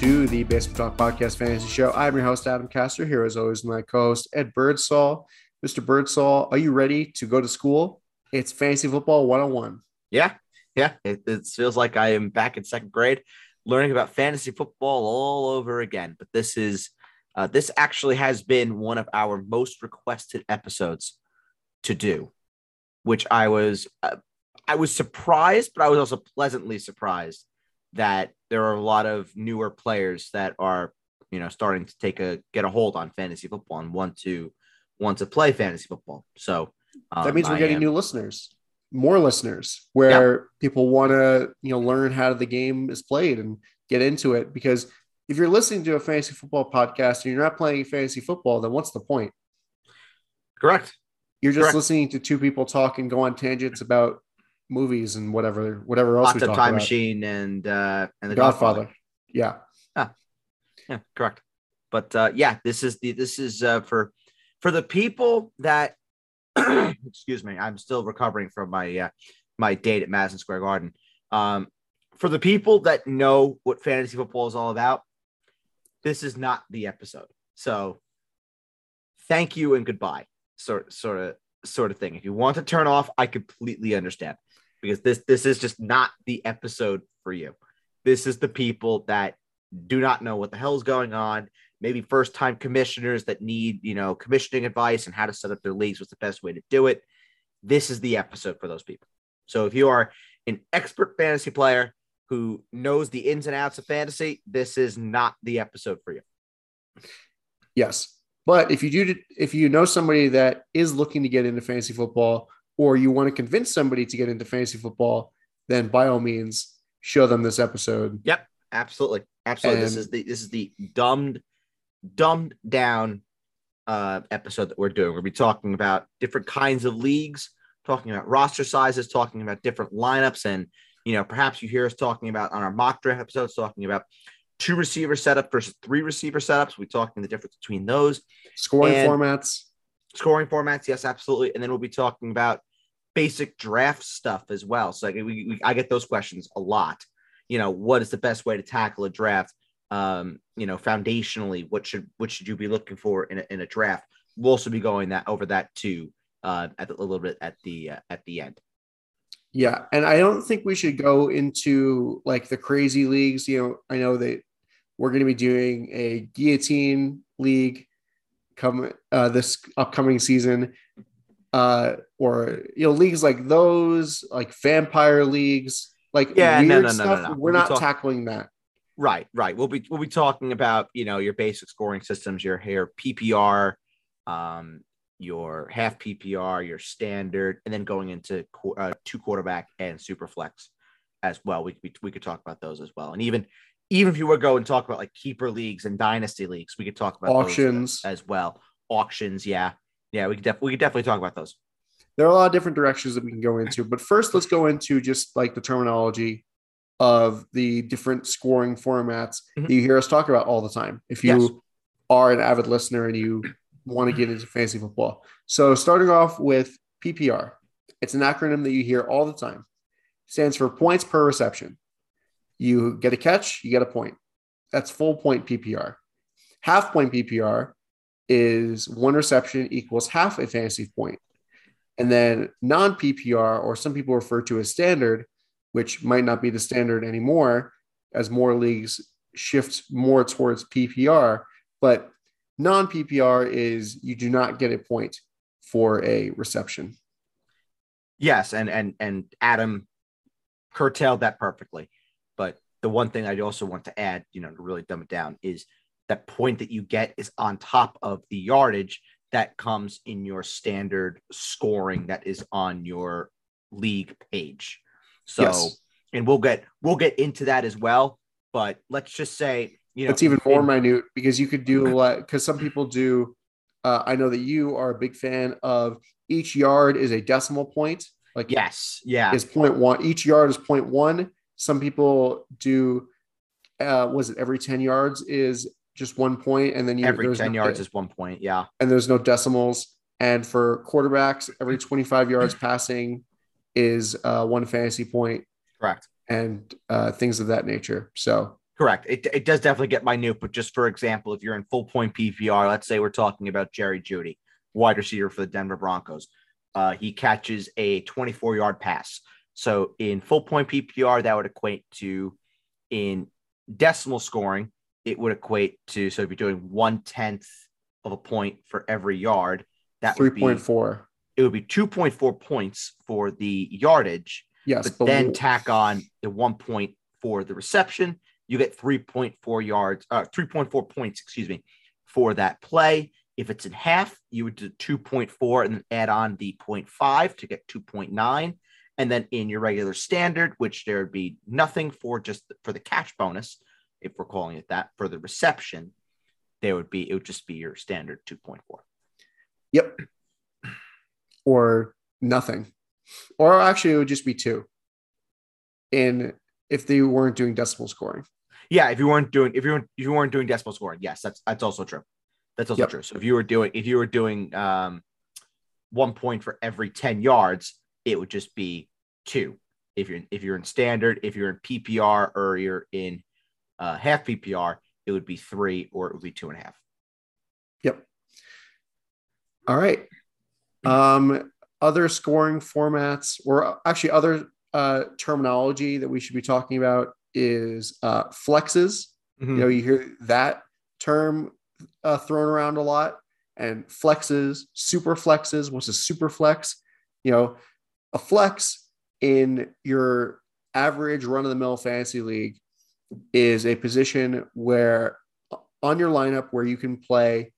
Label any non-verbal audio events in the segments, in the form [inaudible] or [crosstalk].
To the Baseball Talk Podcast Fantasy Show. I'm your host, Adam Castor. Here, as always, my co host, Ed Birdsall. Mr. Birdsall, are you ready to go to school? It's Fantasy Football 101. Yeah, yeah. It, it feels like I am back in second grade learning about fantasy football all over again. But this is, uh, this actually has been one of our most requested episodes to do, which I was, uh, I was surprised, but I was also pleasantly surprised that there are a lot of newer players that are, you know, starting to take a get a hold on fantasy football and want to want to play fantasy football. So um, that means we're I getting am, new listeners, more listeners, where yeah. people want to you know learn how the game is played and get into it. Because if you're listening to a fantasy football podcast and you're not playing fantasy football, then what's the point? Correct. You're just Correct. listening to two people talk and go on tangents about movies and whatever whatever else. Lots of Time about. Machine and uh, and the Godfather. Godfather. Yeah. Ah. Yeah. Correct. But uh, yeah, this is the this is uh, for for the people that [clears throat] excuse me, I'm still recovering from my uh, my date at Madison Square Garden. Um, for the people that know what fantasy football is all about, this is not the episode. So, thank you and goodbye. Sort sort of sort of thing. If you want to turn off, I completely understand because this this is just not the episode for you. This is the people that do not know what the hell is going on maybe first time commissioners that need, you know, commissioning advice and how to set up their leagues, what's the best way to do it. This is the episode for those people. So if you are an expert fantasy player who knows the ins and outs of fantasy, this is not the episode for you. Yes. But if you do, if you know somebody that is looking to get into fantasy football, or you want to convince somebody to get into fantasy football, then by all means, show them this episode. Yep, absolutely, absolutely. And this is the this is the dumbed dumbed down uh, episode that we're doing. We'll be talking about different kinds of leagues, talking about roster sizes, talking about different lineups, and you know, perhaps you hear us talking about on our mock draft episodes, talking about two receiver setup versus three receiver setups. We're talking the difference between those scoring and formats. Scoring formats, yes, absolutely. And then we'll be talking about basic draft stuff as well. So like, we, we, I get those questions a lot. You know, what is the best way to tackle a draft? um, you know, foundationally, what should what should you be looking for in a, in a draft? We'll also be going that over that too uh, at a little bit at the uh, at the end. Yeah, and I don't think we should go into like the crazy leagues. You know, I know that we're going to be doing a guillotine league come uh, this upcoming season, uh, or you know, leagues like those, like vampire leagues, like yeah, weird no, no, stuff. No, no, no. We're, not talk- tackling that. Right, right. We'll be we'll be talking about you know your basic scoring systems, your hair PPR, um, your half PPR, your standard, and then going into uh, two quarterback and super flex as well. We could we could talk about those as well, and even even if you were going and talk about like keeper leagues and dynasty leagues, we could talk about auctions as well. Auctions, yeah, yeah. We could def- we could definitely talk about those. There are a lot of different directions that we can go into, but first, let's go into just like the terminology of the different scoring formats mm-hmm. that you hear us talk about all the time. If you yes. are an avid listener and you want to get into fantasy football. So starting off with PPR, it's an acronym that you hear all the time. It stands for points per reception. You get a catch, you get a point. That's full point PPR. Half point PPR is one reception equals half a fantasy point. And then non PPR, or some people refer to as standard, which might not be the standard anymore as more leagues shift more towards PPR. But non PPR is you do not get a point for a reception. Yes, and and and Adam curtailed that perfectly. But the one thing I'd also want to add, you know, to really dumb it down, is that point that you get is on top of the yardage that comes in your standard scoring that is on your league page. So, yes. and we'll get we'll get into that as well. But let's just say, you know, it's even more in, minute because you could do like because some people do. Uh, I know that you are a big fan of each yard is a decimal point. Like yes, yeah, is point one. Each yard is point one. Some people do. Uh, was it every ten yards is just one point, and then you, every ten no, yards is one point. Yeah, and there's no decimals. And for quarterbacks, every 25 yards passing is uh, one fantasy point. Correct. And uh, things of that nature. So Correct. It, it does definitely get minute, but just for example, if you're in full point PPR, let's say we're talking about Jerry Jeudy, wide receiver for the Denver Broncos. Uh, he catches a 24 yard pass. So in full point PPR, that would equate to in decimal scoring, it would equate to so if you're doing one tenth of a point for every yard, that 3.4. It would be 2.4 points for the yardage. Yes. But, but then tack on the one point for the reception you get 3.4 yards, uh, 3.4 points, excuse me, for that play. If it's in half, you would do 2.4 and then add on the 0.5 to get 2.9. And then in your regular standard, which there would be nothing for just for the catch bonus, if we're calling it that, for the reception, there would be, it would just be your standard 2.4. Yep. Or nothing. Or actually, it would just be two in if they weren't doing decimal scoring. Yeah, if you weren't doing if you weren't if you weren't doing decimal scoring, yes, that's that's also true. That's also yep. true. So if you were doing if you were doing um, one point for every ten yards, it would just be two. If you're if you're in standard, if you're in PPR or you're in uh, half PPR, it would be three or it would be two and a half. Yep. All right. Um, other scoring formats, or actually other uh, terminology that we should be talking about is uh, flexes. Mm-hmm. You know, you hear that term uh, thrown around a lot, and flexes, super flexes. What's a super flex? You know, a flex in your average run of the mill fantasy league is a position where on your lineup where you can play,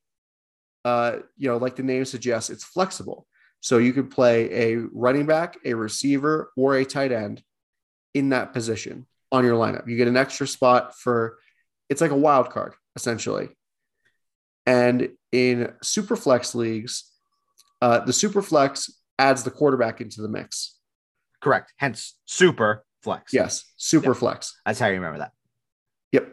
uh, you know, like the name suggests, it's flexible. So you could play a running back, a receiver, or a tight end in that position on your lineup. You get an extra spot for it's like a wild card essentially. And in super flex leagues, uh, the super flex adds the quarterback into the mix. Correct. Hence super flex. Yes, super yep. flex. That's how you remember that. Yep.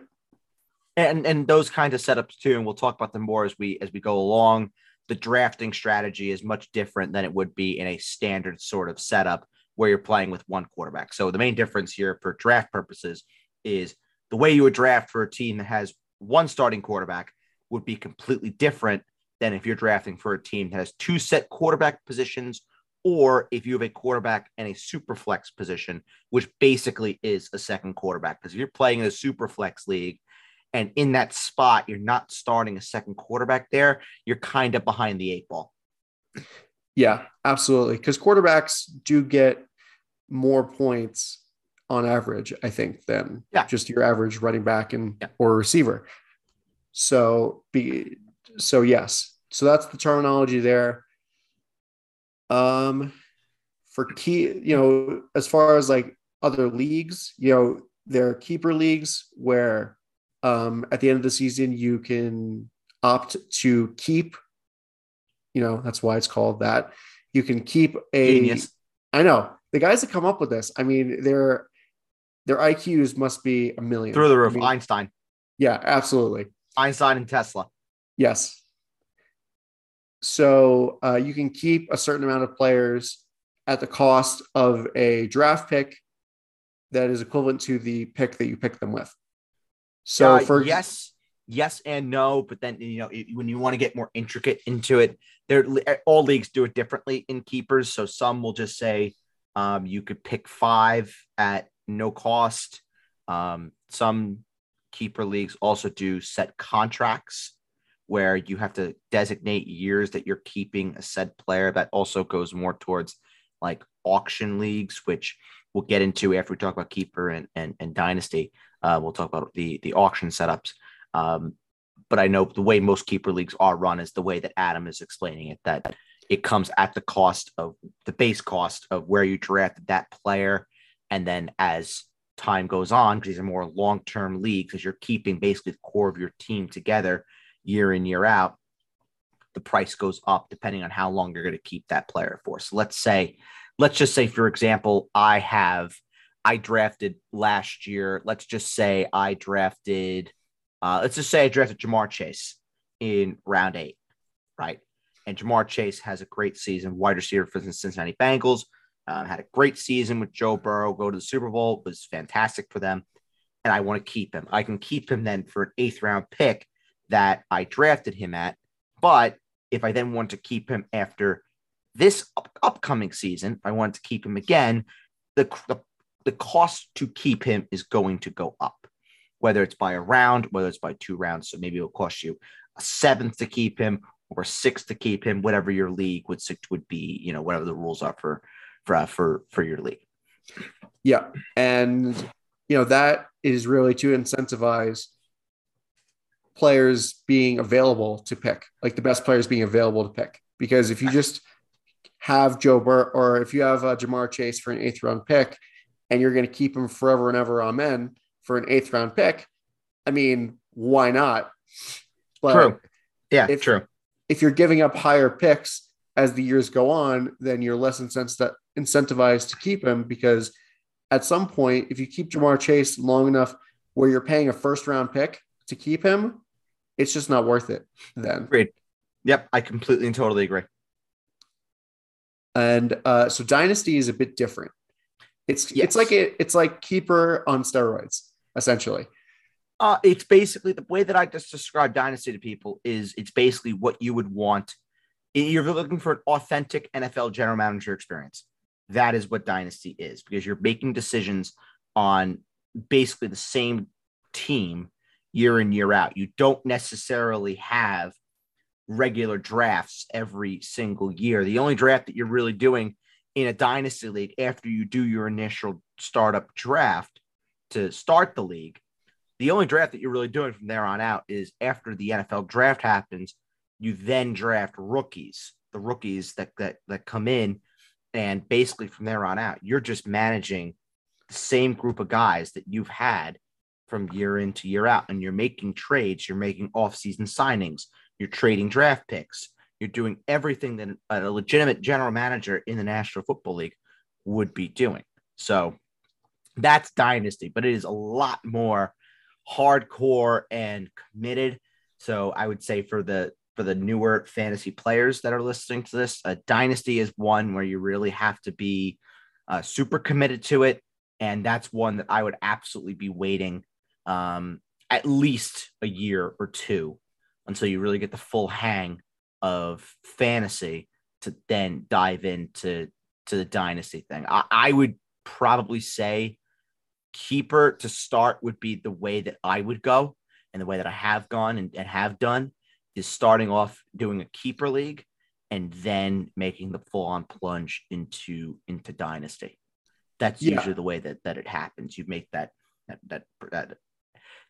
And and those kinds of setups too, and we'll talk about them more as we as we go along. The drafting strategy is much different than it would be in a standard sort of setup where you're playing with one quarterback. So the main difference here for draft purposes is the way you would draft for a team that has one starting quarterback would be completely different than if you're drafting for a team that has two set quarterback positions or if you have a quarterback and a super flex position, which basically is a second quarterback. Because if you're playing in a super flex league and in that spot, you're not starting a second quarterback there, you're kind of behind the eight ball. Yeah, absolutely. Because quarterbacks do get more points on average, I think, than yeah. just your average running back and yeah. or receiver. So be so yes. So that's the terminology there. Um for key, you know, as far as like other leagues, you know, there are keeper leagues where um at the end of the season you can opt to keep, you know, that's why it's called that. You can keep a Genius. I know the guys that come up with this, I mean, their their IQs must be a million through the roof. I mean, Einstein. Yeah, absolutely. Einstein and Tesla. Yes. So uh, you can keep a certain amount of players at the cost of a draft pick that is equivalent to the pick that you pick them with. So uh, for yes, yes and no, but then you know when you want to get more intricate into it, there all leagues do it differently in keepers. So some will just say um, you could pick five at no cost. Um, some keeper leagues also do set contracts where you have to designate years that you're keeping a said player. That also goes more towards like auction leagues, which we'll get into after we talk about keeper and and, and dynasty. Uh, we'll talk about the the auction setups. Um, but I know the way most keeper leagues are run is the way that Adam is explaining it. That it comes at the cost of the base cost of where you drafted that player. And then as time goes on, because these are more long term leagues, as you're keeping basically the core of your team together year in, year out, the price goes up depending on how long you're going to keep that player for. So let's say, let's just say, for example, I have, I drafted last year, let's just say I drafted, uh, let's just say I drafted Ja'Marr Chase in round eight, right? And Ja'Marr Chase has a great season, wide receiver for the Cincinnati Bengals. Uh, had a great season with Joe Burrow, go to the Super Bowl, was fantastic for them. and I want to keep him. I can keep him then for an eighth round pick that I drafted him at. But if I then want to keep him after this up- upcoming season, I want to keep him again, the, the, the cost to keep him is going to go up, whether it's by a round, whether it's by two rounds. So maybe it'll cost you a seventh to keep him or six to keep him, whatever your league would would be, you know, whatever the rules are for for uh, for for your league. Yeah, and you know that is really to incentivize players being available to pick, like the best players being available to pick. Because if you just have Joe Burr or if you have uh, Ja'Marr Chase for an eighth round pick and you're going to keep him forever and ever, amen, for an eighth round pick, I mean, why not? But true. Yeah, if, true. If you're giving up higher picks as the years go on, then you're less incentivized to keep him because at some point, if you keep Ja'Marr Chase long enough where you're paying a first round pick to keep him, it's just not worth it then. Agreed. Yep, I completely and totally agree. And uh, so Dynasty is a bit different. It's yes. it's like it, it's like keeper on steroids, essentially. Uh, it's basically the way that I just describe Dynasty to people is it's basically what you would want. You're looking for an authentic NFL general manager experience. That is what Dynasty is because you're making decisions on basically the same team year in, year out. You don't necessarily have regular drafts every single year. The only draft that you're really doing in a dynasty league after you do your initial startup draft to start the league, the only draft that you're really doing from there on out is after the NFL draft happens, you then draft rookies, the rookies that that that come in and basically from there on out, you're just managing the same group of guys that you've had from year in to year out. And you're making trades, you're making off-season signings, you're trading draft picks, you're doing everything that a legitimate general manager in the National Football League would be doing. So that's dynasty, but it is a lot more hardcore and committed. So I would say for the for the newer fantasy players that are listening to this, a dynasty is one where you really have to be uh, super committed to it, and that's one that I would absolutely be waiting um, at least a year or two until you really get the full hang of fantasy to then dive into to the dynasty thing. I, I would probably say keeper to start would be the way that I would go and the way that I have gone and, and have done is starting off doing a keeper league and then making the full on plunge into into dynasty. That's yeah. usually the way that that it happens. You make that that that that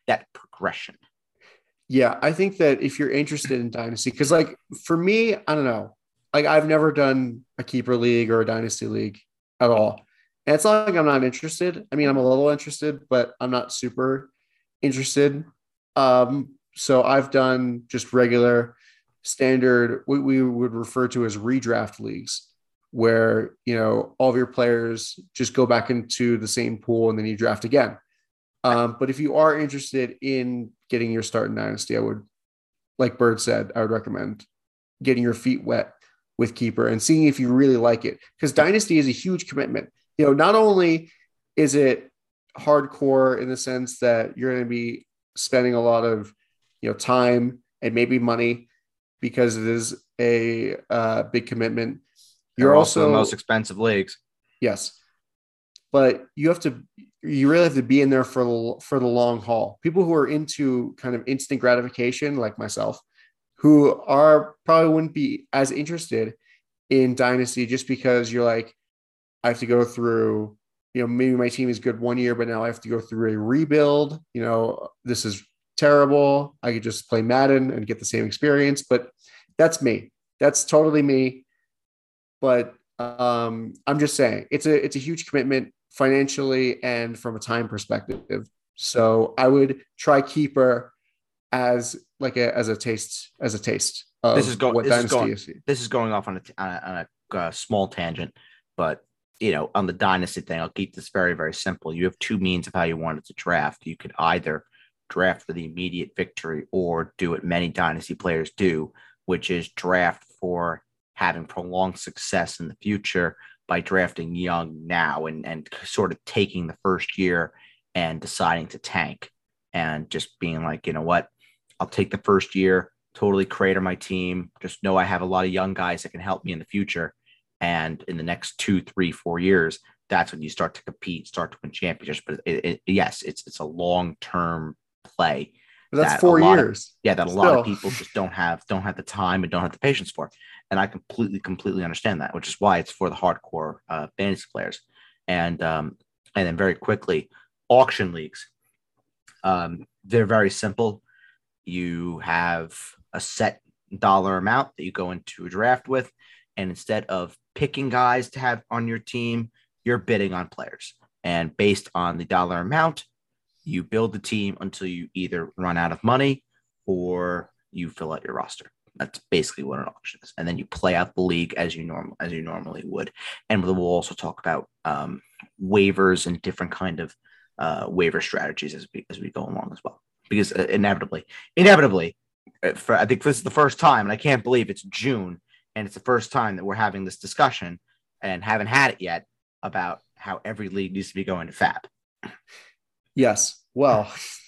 that progression. Yeah, I think that if you're interested in dynasty, because like for me, I don't know, like I've never done a keeper league or a dynasty league at all. And it's not like I'm not interested. I mean, I'm a little interested, but I'm not super interested. Um, so I've done just regular standard, what we would refer to as redraft leagues, where you know all of your players just go back into the same pool and then you draft again. Um, but if you are interested in getting your start in Dynasty, I would, like Bird said, I would recommend getting your feet wet with Keeper and seeing if you really like it. Because Dynasty is a huge commitment. You know, not only is it hardcore in the sense that you're going to be spending a lot of, you know, time and maybe money because it is a uh, big commitment. You're also, also the most expensive leagues. Yes, but you have to you really have to be in there for the for the long haul. People who are into kind of instant gratification, like myself, who are probably wouldn't be as interested in dynasty just because you're like, I have to go through. You know, maybe my team is good one year, but now I have to go through a rebuild. You know, this is terrible. I could just play Madden and get the same experience, but that's me. That's totally me. But um, I'm just saying it's a it's a huge commitment financially and from a time perspective. So I would try keeper as like a as a taste as a taste. this is going. This is going, is. this is going off on a, on a, on a uh, small tangent, but you know, on the dynasty thing, I'll keep this very very simple. You have two means of how you want it to draft. You could either draft for the immediate victory or do what many dynasty players do, which is draft for having prolonged success in the future by drafting young now and, and sort of taking the first year and deciding to tank and just being like, you know what, I'll take the first year, totally crater my team. Just know I have a lot of young guys that can help me in the future. And in the next two, three, four years, that's when you start to compete, start to win championships. But it, it, yes, it's it's a long term play. But that's that four years. Of, yeah, that a Still. lot of people just don't have don't have the time and don't have the patience for. And I completely completely understand that, which is why it's for the hardcore uh, fantasy players. And um, and then very quickly, auction leagues. Um, they're very simple. You have a set dollar amount that you go into a draft with, and instead of picking guys to have on your team, you're bidding on players. And based on the dollar amount, you build the team until you either run out of money or you fill out your roster. That's basically what an auction is, and then you play out the league as you normal as you normally would. And we'll also talk about um, waivers and different kind of uh, waiver strategies as we as we go along as well. Because uh, inevitably, inevitably, uh, for I think this is the first time, and I can't believe it's June, and it's the first time that we're having this discussion and haven't had it yet about how every league needs to be going to FAB. Yes. Well, [laughs]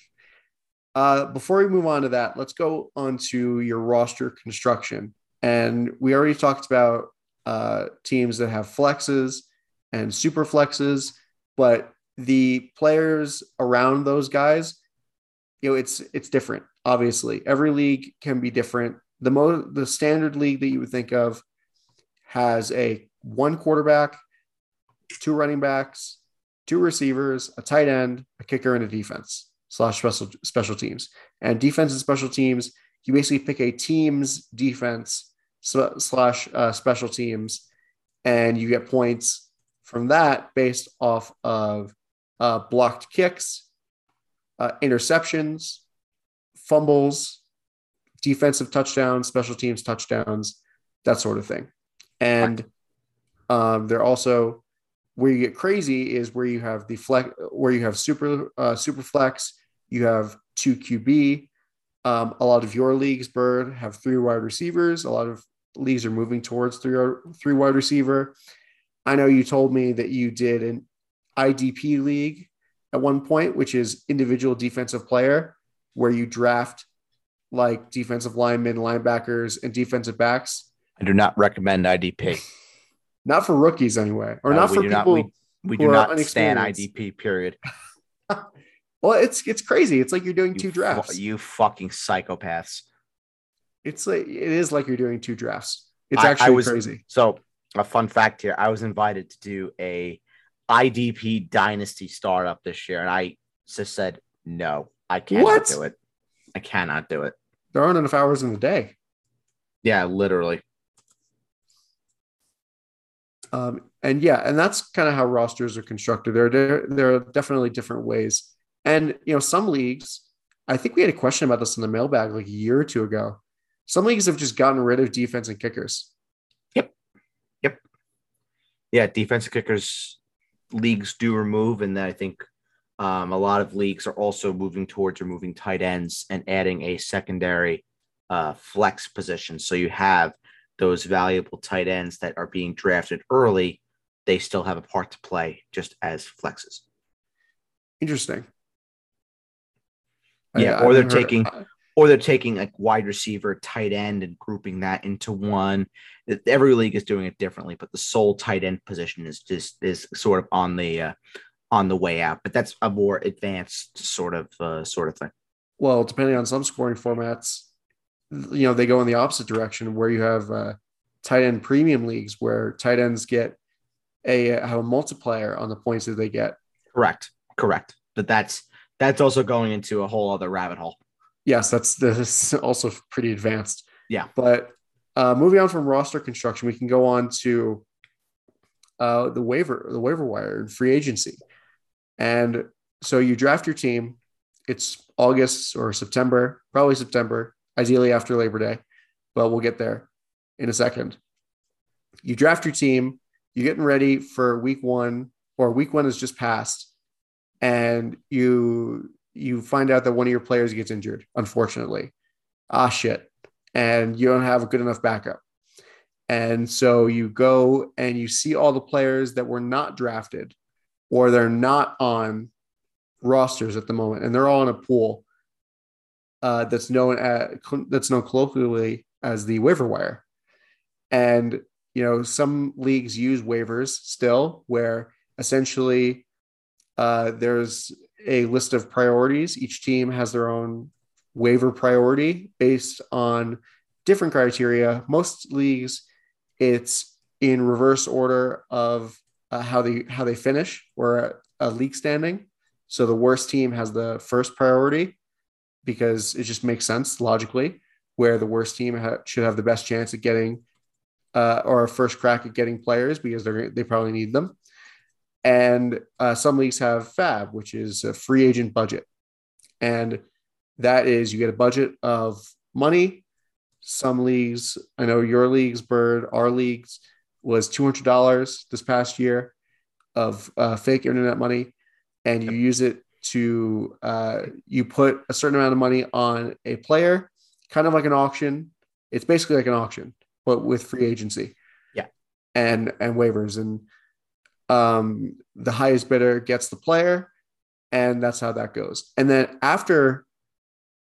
uh, before we move on to that, let's go on to your roster construction. And we already talked about uh, teams that have flexes and super flexes, but the players around those guys, you know, it's it's different. Obviously, every league can be different. The mo the standard league that you would think of has a one quarterback, two running backs, two receivers, a tight end, a kicker, and a defense slash special special teams. And defense and special teams, you basically pick a team's defense slash uh, special teams, and you get points from that based off of uh, blocked kicks, uh, interceptions, fumbles, defensive touchdowns, special teams touchdowns, that sort of thing. And um, they're also where you get crazy is where you have the flex, where you have super uh, super flex, you have two QB. Um, a lot of your leagues, Bird, have three wide receivers. A lot of leagues are moving towards three three wide receiver. I know you told me that you did an IDP league at one point, which is individual defensive player, where you draft like defensive linemen, linebackers, and defensive backs. I do not recommend IDP. not for rookies anyway, or no, not for people. Not, we, we do not stand IDP. Period. [laughs] well, it's it's crazy. It's like you're doing you two drafts. Fu- you fucking psychopaths. It's like it is like you're doing two drafts. It's actually I, I was, crazy. So a fun fact here: I was invited to do a IDP Dynasty startup this year, and I just said no, I cannot what? do it. I cannot do it. There aren't enough hours in the day. Yeah, literally. Um, and yeah, and that's kind of how rosters are constructed. There, there, there are definitely different ways. And you know, some leagues, I think we had a question about this in the mailbag like a year or two ago. Some leagues have just gotten rid of defense and kickers. Yep. Yep. Yeah, defensive kickers leagues do remove, and then I think um, a lot of leagues are also moving towards removing tight ends and adding a secondary uh, flex position. So you have those valuable tight ends that are being drafted early. They still have a part to play just as flexes. Interesting. Yeah, I, or they're taking, or they're taking like wide receiver, tight end, and grouping that into one. Every league is doing it differently, but the sole tight end position is just is sort of on the uh, on the way out. But that's a more advanced sort of uh, sort of thing. Well, depending on some scoring formats, you know, they go in the opposite direction where you have uh, tight end premium leagues where tight ends get a have a multiplier on the points that they get. Correct, correct. But that's that's also going into a whole other rabbit hole yes, that's this also pretty advanced. Yeah. But uh, moving on from roster construction, we can go on to uh, the waiver, the waiver wire and free agency. And so you draft your team. It's August or September, probably September, ideally after Labor Day, but we'll get there in a second. You draft your team, you're getting ready for week one, or week one has just passed, and you you find out that one of your players gets injured, unfortunately. Ah, shit. And you don't have a good enough backup. And so you go and you see all the players that were not drafted or they're not on rosters at the moment, and they're all in a pool uh, that's known at that's known colloquially as the waiver wire. And you know, some leagues use waivers still, where essentially uh, there's a list of priorities. Each team has their own waiver priority based on different criteria. Most leagues, it's in reverse order of uh, how they how they finish or a, a league standing. So the worst team has the first priority because it just makes sense logically, where the worst team ha- should have the best chance at getting uh, or a first crack at getting players because they they probably need them. And uh, some leagues have FAB, which is a free agent budget, and that is you get a budget of money. Some leagues, I know your leagues, Bird, our leagues was two hundred dollars this past year of uh, fake internet money, and you use it to uh, you put a certain amount of money on a player, kind of like an auction. It's basically like an auction, but with free agency. Yeah, and and waivers, and um, the highest bidder gets the player, and that's how that goes. And then after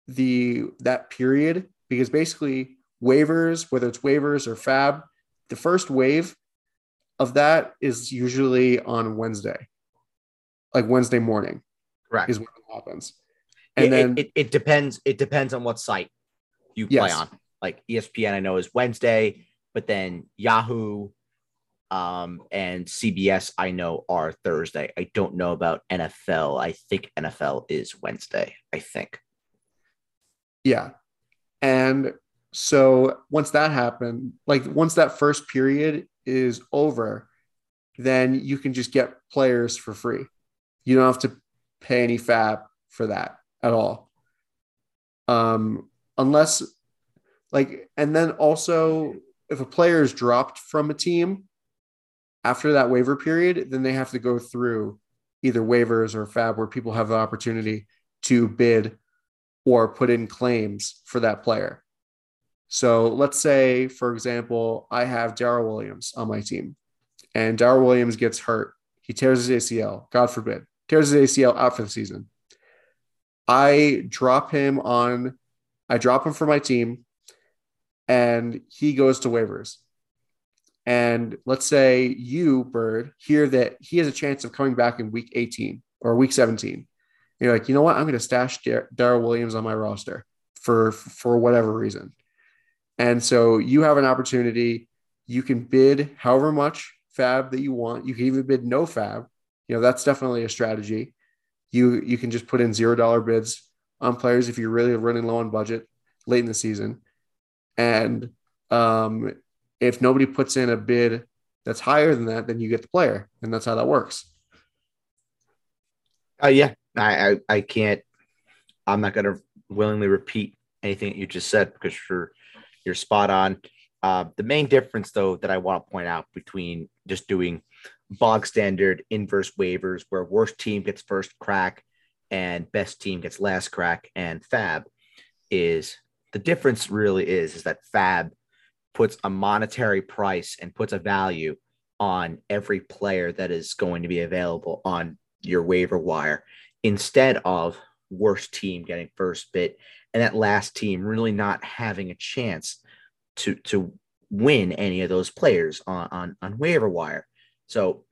the that period, because basically waivers, whether it's waivers or fab, the first wave of that is usually on Wednesday, like Wednesday morning. Correct. Is when it happens. And it, then it, it, depends. It depends on what site you yes. play on. Like ESPN, I know is Wednesday, but then Yahoo um, and CBS, I know are Thursday. I don't know about NFL. I think NFL is Wednesday. I think. Yeah. And so once that happened, like once that first period is over, then you can just get players for free. You don't have to pay any fab for that at all. Um, unless like, and then also if a player is dropped from a team after that waiver period, then they have to go through either waivers or fab where people have the opportunity to bid or put in claims for that player. So let's say, for example, I have Darrel Williams on my team, and Darrel Williams gets hurt. He tears his ACL, God forbid tears his ACL out for the season. I drop him on, I drop him for my team, and he goes to waivers. And let's say you, Bird, hear that he has a chance of coming back in week 18 or week 17. You're like, you know what? I'm going to stash Dar- Darrel Williams on my roster for for whatever reason. And so you have an opportunity. You can bid however much fab that you want. You can even bid no fab you know that's definitely a strategy. You you can just put in zero dollar bids on players if you're really running low on budget late in the season, and um, if nobody puts in a bid that's higher than that, then you get the player, and that's how that works. Uh, yeah, I, I, I can't. I'm not going to willingly repeat anything that you just said because you're you're spot on. Uh, the main difference, though, that I want to point out between just doing bog standard inverse waivers where worst team gets first crack and best team gets last crack and fab is the difference really is is that fab puts a monetary price and puts a value on every player that is going to be available on your waiver wire instead of worst team getting first bit and that last team really not having a chance to to win any of those players on on, on waiver wire. So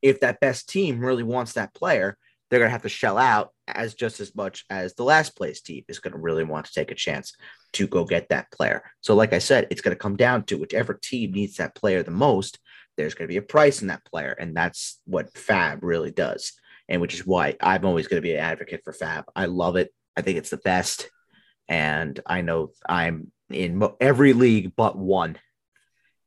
if that best team really wants that player, they're going to have to shell out as just as much as the last place team is going to really want to take a chance to go get that player. So, like I said, it's going to come down to whichever team needs that player the most, there's going to be a price in that player. And that's what Fab really does. And which is why I'm always going to be an advocate for Fab. I love it. I think it's the best. And I know I'm in every league but one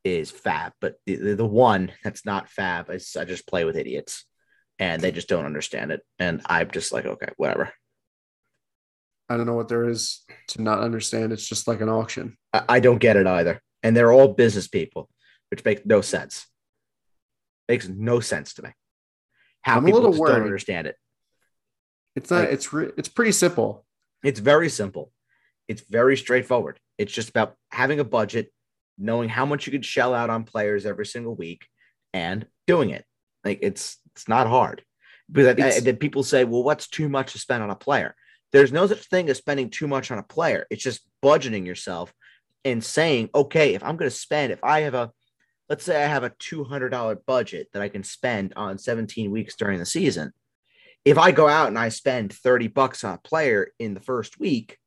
is fab, but the, the one that's not fab is I just play with idiots and they just don't understand it. And I'm just like, okay, whatever. I don't know what there is to not understand. It's just like an auction. I, I don't get it either. And they're all business people, which makes no sense. Makes no sense to me. How I'm people just worried. don't understand it. It's not. Like, it's re- it's pretty simple. It's very simple. It's very straightforward. It's just about having a budget knowing how much you could shell out on players every single week and doing it. Like it's it's not hard. But then people say, well, what's too much to spend on a player? There's no such thing as spending too much on a player. It's just budgeting yourself and saying, okay, if I'm going to spend, if I have a, let's say I have a $200 budget that I can spend on 17 weeks during the season. If I go out and I spend 30 bucks on a player in the first week,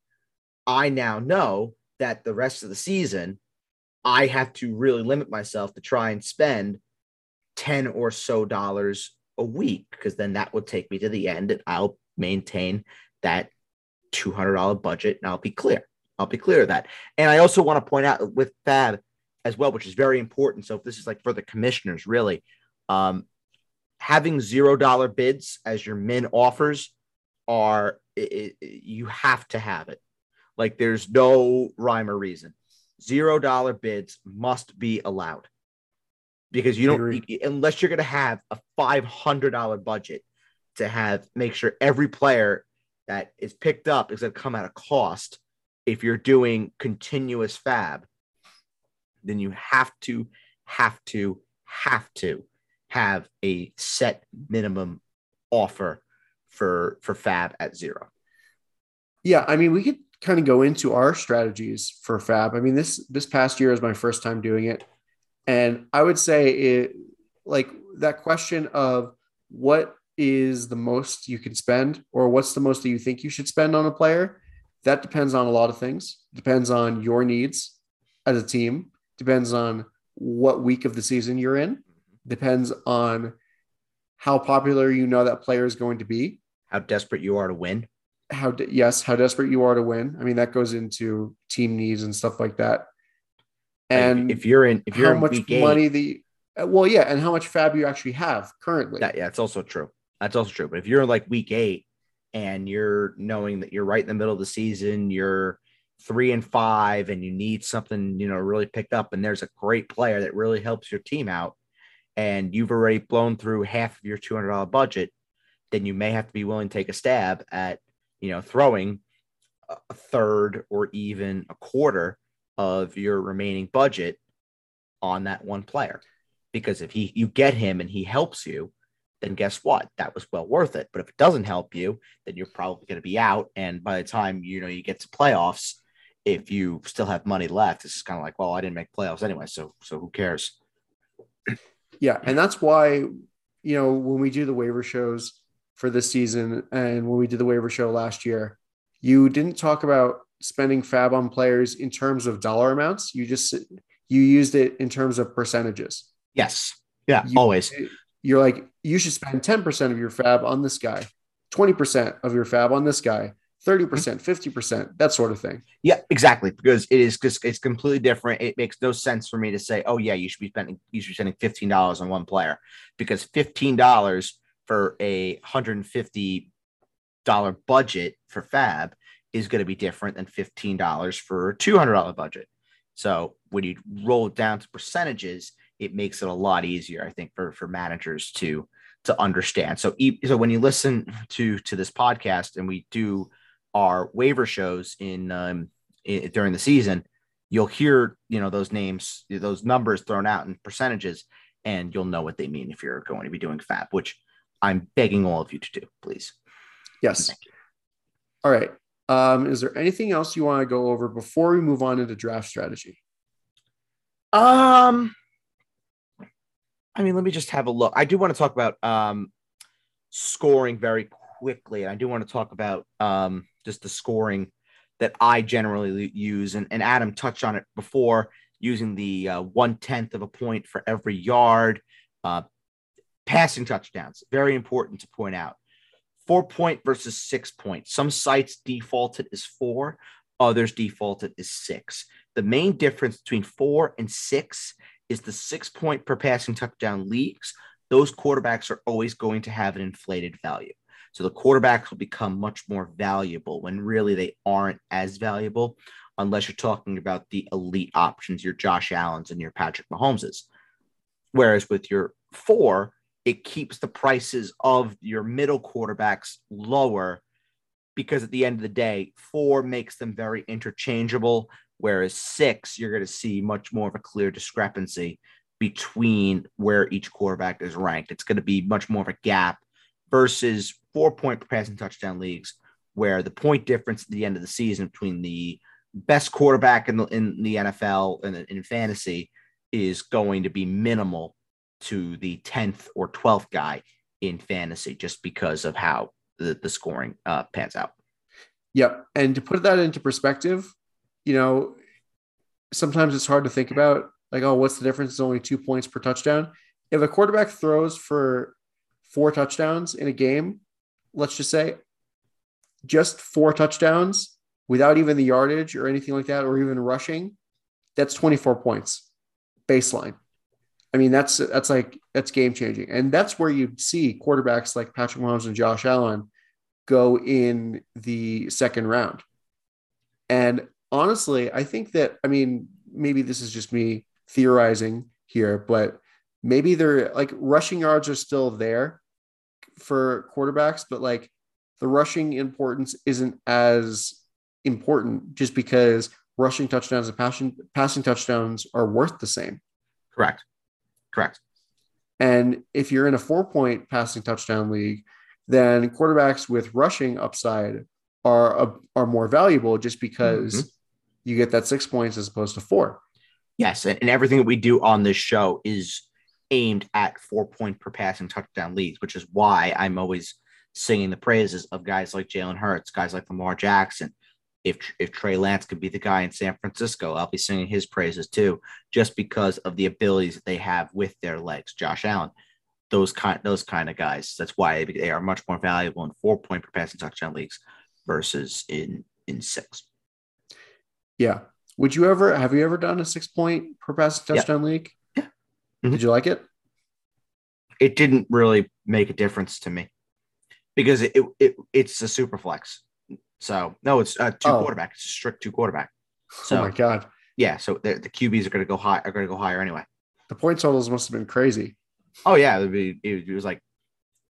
I now know that the rest of the season, I have to really limit myself to try and spend 10 or so dollars a week because then that would take me to the end and I'll maintain that $200 budget and I'll be clear. I'll be clear of that. And I also want to point out with Fab as well, which is very important. So if this is like for the commissioners, really, um, having zero dollar bids as your min offers are it, it, you have to have it. Like there's no rhyme or reason. Zero dollar bids must be allowed because you don't unless you're going to have a $500 budget to have make sure every player that is picked up is going to come at a cost. If you're doing continuous fab then you have to have to have to have a set minimum offer for for fab at zero. Yeah i mean we could kind of go into our strategies for fab. I mean this this past year is my first time doing it. And I would say it like that question of what is the most you can spend or what's the most that you think you should spend on a player, that depends on a lot of things. Depends on your needs as a team, depends on what week of the season you're in, depends on how popular you know that player is going to be, how desperate you are to win. How de- yes, how desperate you are to win. I mean that goes into team needs and stuff like that and if you're in if you're how much money the uh, well yeah and how much fab you actually have currently that, yeah it's also true that's also true but if you're like week eight and you're knowing that you're right in the middle of the season you're three and five and you need something you know really picked up and there's a great player that really helps your team out and you've already blown through half of your $200 budget then you may have to be willing to take a stab at you know throwing a third or even a quarter of your remaining budget on that one player. Because if he you get him and he helps you, then guess what? That was well worth it. But if it doesn't help you, then you're probably going to be out. And by the time you know you get to playoffs, if you still have money left, it's kind of like, well, I didn't make playoffs anyway, so so who cares? [clears throat] Yeah, and that's why you know when we do the waiver shows for this season, and when we did the waiver show last year, you didn't talk about spending fab on players in terms of dollar amounts. You just you used it in terms of percentages. Yes. Yeah. You, always. You're like you should spend 10% of your fab on this guy, 20% of your fab on this guy, 30%, 50%, mm-hmm. that sort of thing. Yeah, exactly. Because it is just it's completely different. It makes no sense for me to say, oh yeah, you should be spending you should be spending $15 on one player because $15 for a $150 budget for fab is going to be different than $15 for a $200 budget. So when you roll it down to percentages, it makes it a lot easier, I think, for, for managers to to understand. So, so when you listen to to this podcast and we do our waiver shows in, um, in during the season, you'll hear you know those names, those numbers thrown out in percentages, and you'll know what they mean if you're going to be doing FAB, which I'm begging all of you to do, please. Yes. All right. Um, is there anything else you want to go over before we move on into draft strategy? Um, I mean, let me just have a look. I do want to talk about um, scoring very quickly. I do want to talk about um, just the scoring that I generally use, and, and Adam touched on it before, using the uh, one tenth of a point for every yard, uh, passing touchdowns. Very important to point out four point versus six point. Some sites defaulted is four, others defaulted is six. The main difference between four and six is the six point per passing touchdown leagues. Those quarterbacks are always going to have an inflated value. So the quarterbacks will become much more valuable when really they aren't as valuable unless you're talking about the elite options, your Josh Allen's and your Patrick Mahomes's. Whereas with your four, it keeps the prices of your middle quarterbacks lower because at the end of the day, four makes them very interchangeable, whereas six, you're going to see much more of a clear discrepancy between where each quarterback is ranked. It's going to be much more of a gap versus four point per passing touchdown leagues, where the point difference at the end of the season between the best quarterback in the, in the NFL and in fantasy is going to be minimal to the 10th or 12th guy in fantasy just because of how the, the scoring uh, pans out. Yep. And to put that into perspective, you know, sometimes it's hard to think about like, oh, what's the difference? It's only two points per touchdown. If a quarterback throws for four touchdowns in a game, let's just say just four touchdowns without even the yardage or anything like that, or even rushing, that's 24 points baseline. I mean, that's that's like that's game changing, and that's where you see quarterbacks like Patrick Mahomes and Josh Allen go in the second round. And honestly, I think that I mean, maybe this is just me theorizing here, but maybe they're like rushing yards are still there for quarterbacks, but like the rushing importance isn't as important just because rushing touchdowns and passing passing touchdowns are worth the same. Correct. Correct. And if you're in a four point passing touchdown league, then quarterbacks with rushing upside are are more valuable just because mm-hmm. You get that six points as opposed to four. Yes, and everything that we do on this show is aimed at four point per passing touchdown leads, which is why I'm always singing the praises of guys like Jalen Hurts, guys like Lamar Jackson, if if Trey Lance could be the guy in San Francisco, I'll be singing his praises too, just because of the abilities that they have with their legs. Josh Allen, those kind those kind of guys. That's why they are much more valuable in four point per passing touchdown leagues versus in in six. Yeah. Would you ever have you ever done a six point per passing touchdown yeah. league? Yeah. Mm-hmm. Did you like it? It didn't really make a difference to me because it, it it's a super flex. So no, it's uh, two oh. quarterback. It's a strict two quarterback. So, oh my god. Yeah, so the, the QBs are going to go high. Are going to go higher anyway. The point totals must have been crazy. Oh yeah, it, be, it was like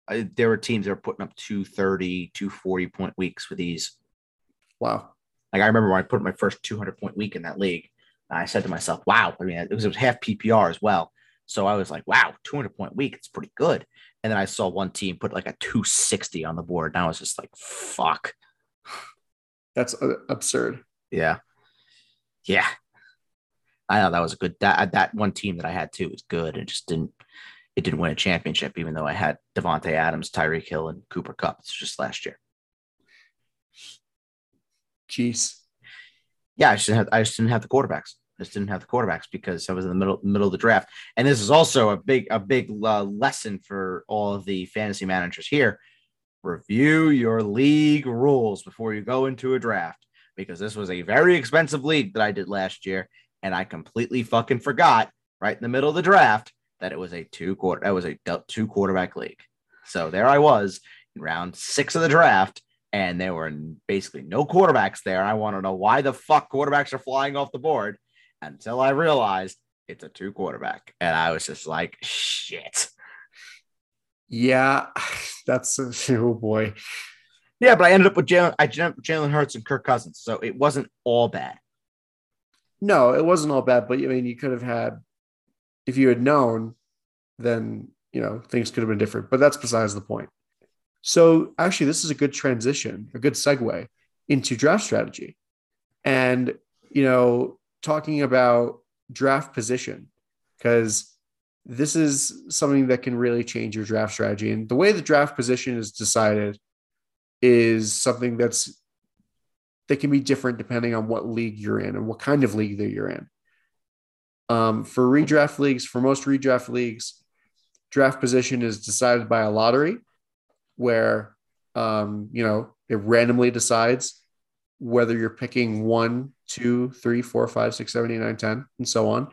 uh, there were teams that were putting up 230, 240 point weeks with these. Wow. Like I remember when I put my first 200 point week in that league, I said to myself, wow, I mean, it was, it was half PPR as well. So I was like, wow, 200 point week, it's pretty good. And then I saw one team put like a 260 on the board. And I was just like, fuck. That's uh, absurd. Yeah. Yeah. I know that was a good that that one team that I had too was good. It just didn't it didn't win a championship, even though I had Davante Adams, Tyreek Hill, and Cooper Kupp. It's just last year. Jeez. Yeah, I just didn't have, I just didn't have the quarterbacks. I just didn't have the quarterbacks because I was in the middle middle of the draft. And this is also a big a big uh, lesson for all of the fantasy managers here review your league rules before you go into a draft because this was a very expensive league that I did last year. And I completely fucking forgot right in the middle of the draft that it was a two quarter, that was a two quarterback league. So there I was in round six of the draft, and there were basically no quarterbacks there. I want to know why the fuck quarterbacks are flying off the board until I realized it's a two quarterback. And I was just like, shit. Yeah, [sighs] that's a, [laughs] oh boy. Yeah, but I ended up with Jalen. I Jalen Hurts and Kirk Cousins, so it wasn't all bad. No, it wasn't all bad, but I mean, you could have had if you had known, then you know things could have been different. But that's besides the point. So actually, this is a good transition, a good segue into draft strategy, and you know, talking about draft position because this is something that can really change your draft strategy. And the way the draft position is decided is something that's that can be different depending on what league you're in and what kind of league that you're in. Um, for redraft leagues, for most redraft leagues, draft position is decided by a lottery where um, you know it randomly decides whether you're picking one, two, three, four, five, six, seven, eight, nine, ten, and so on.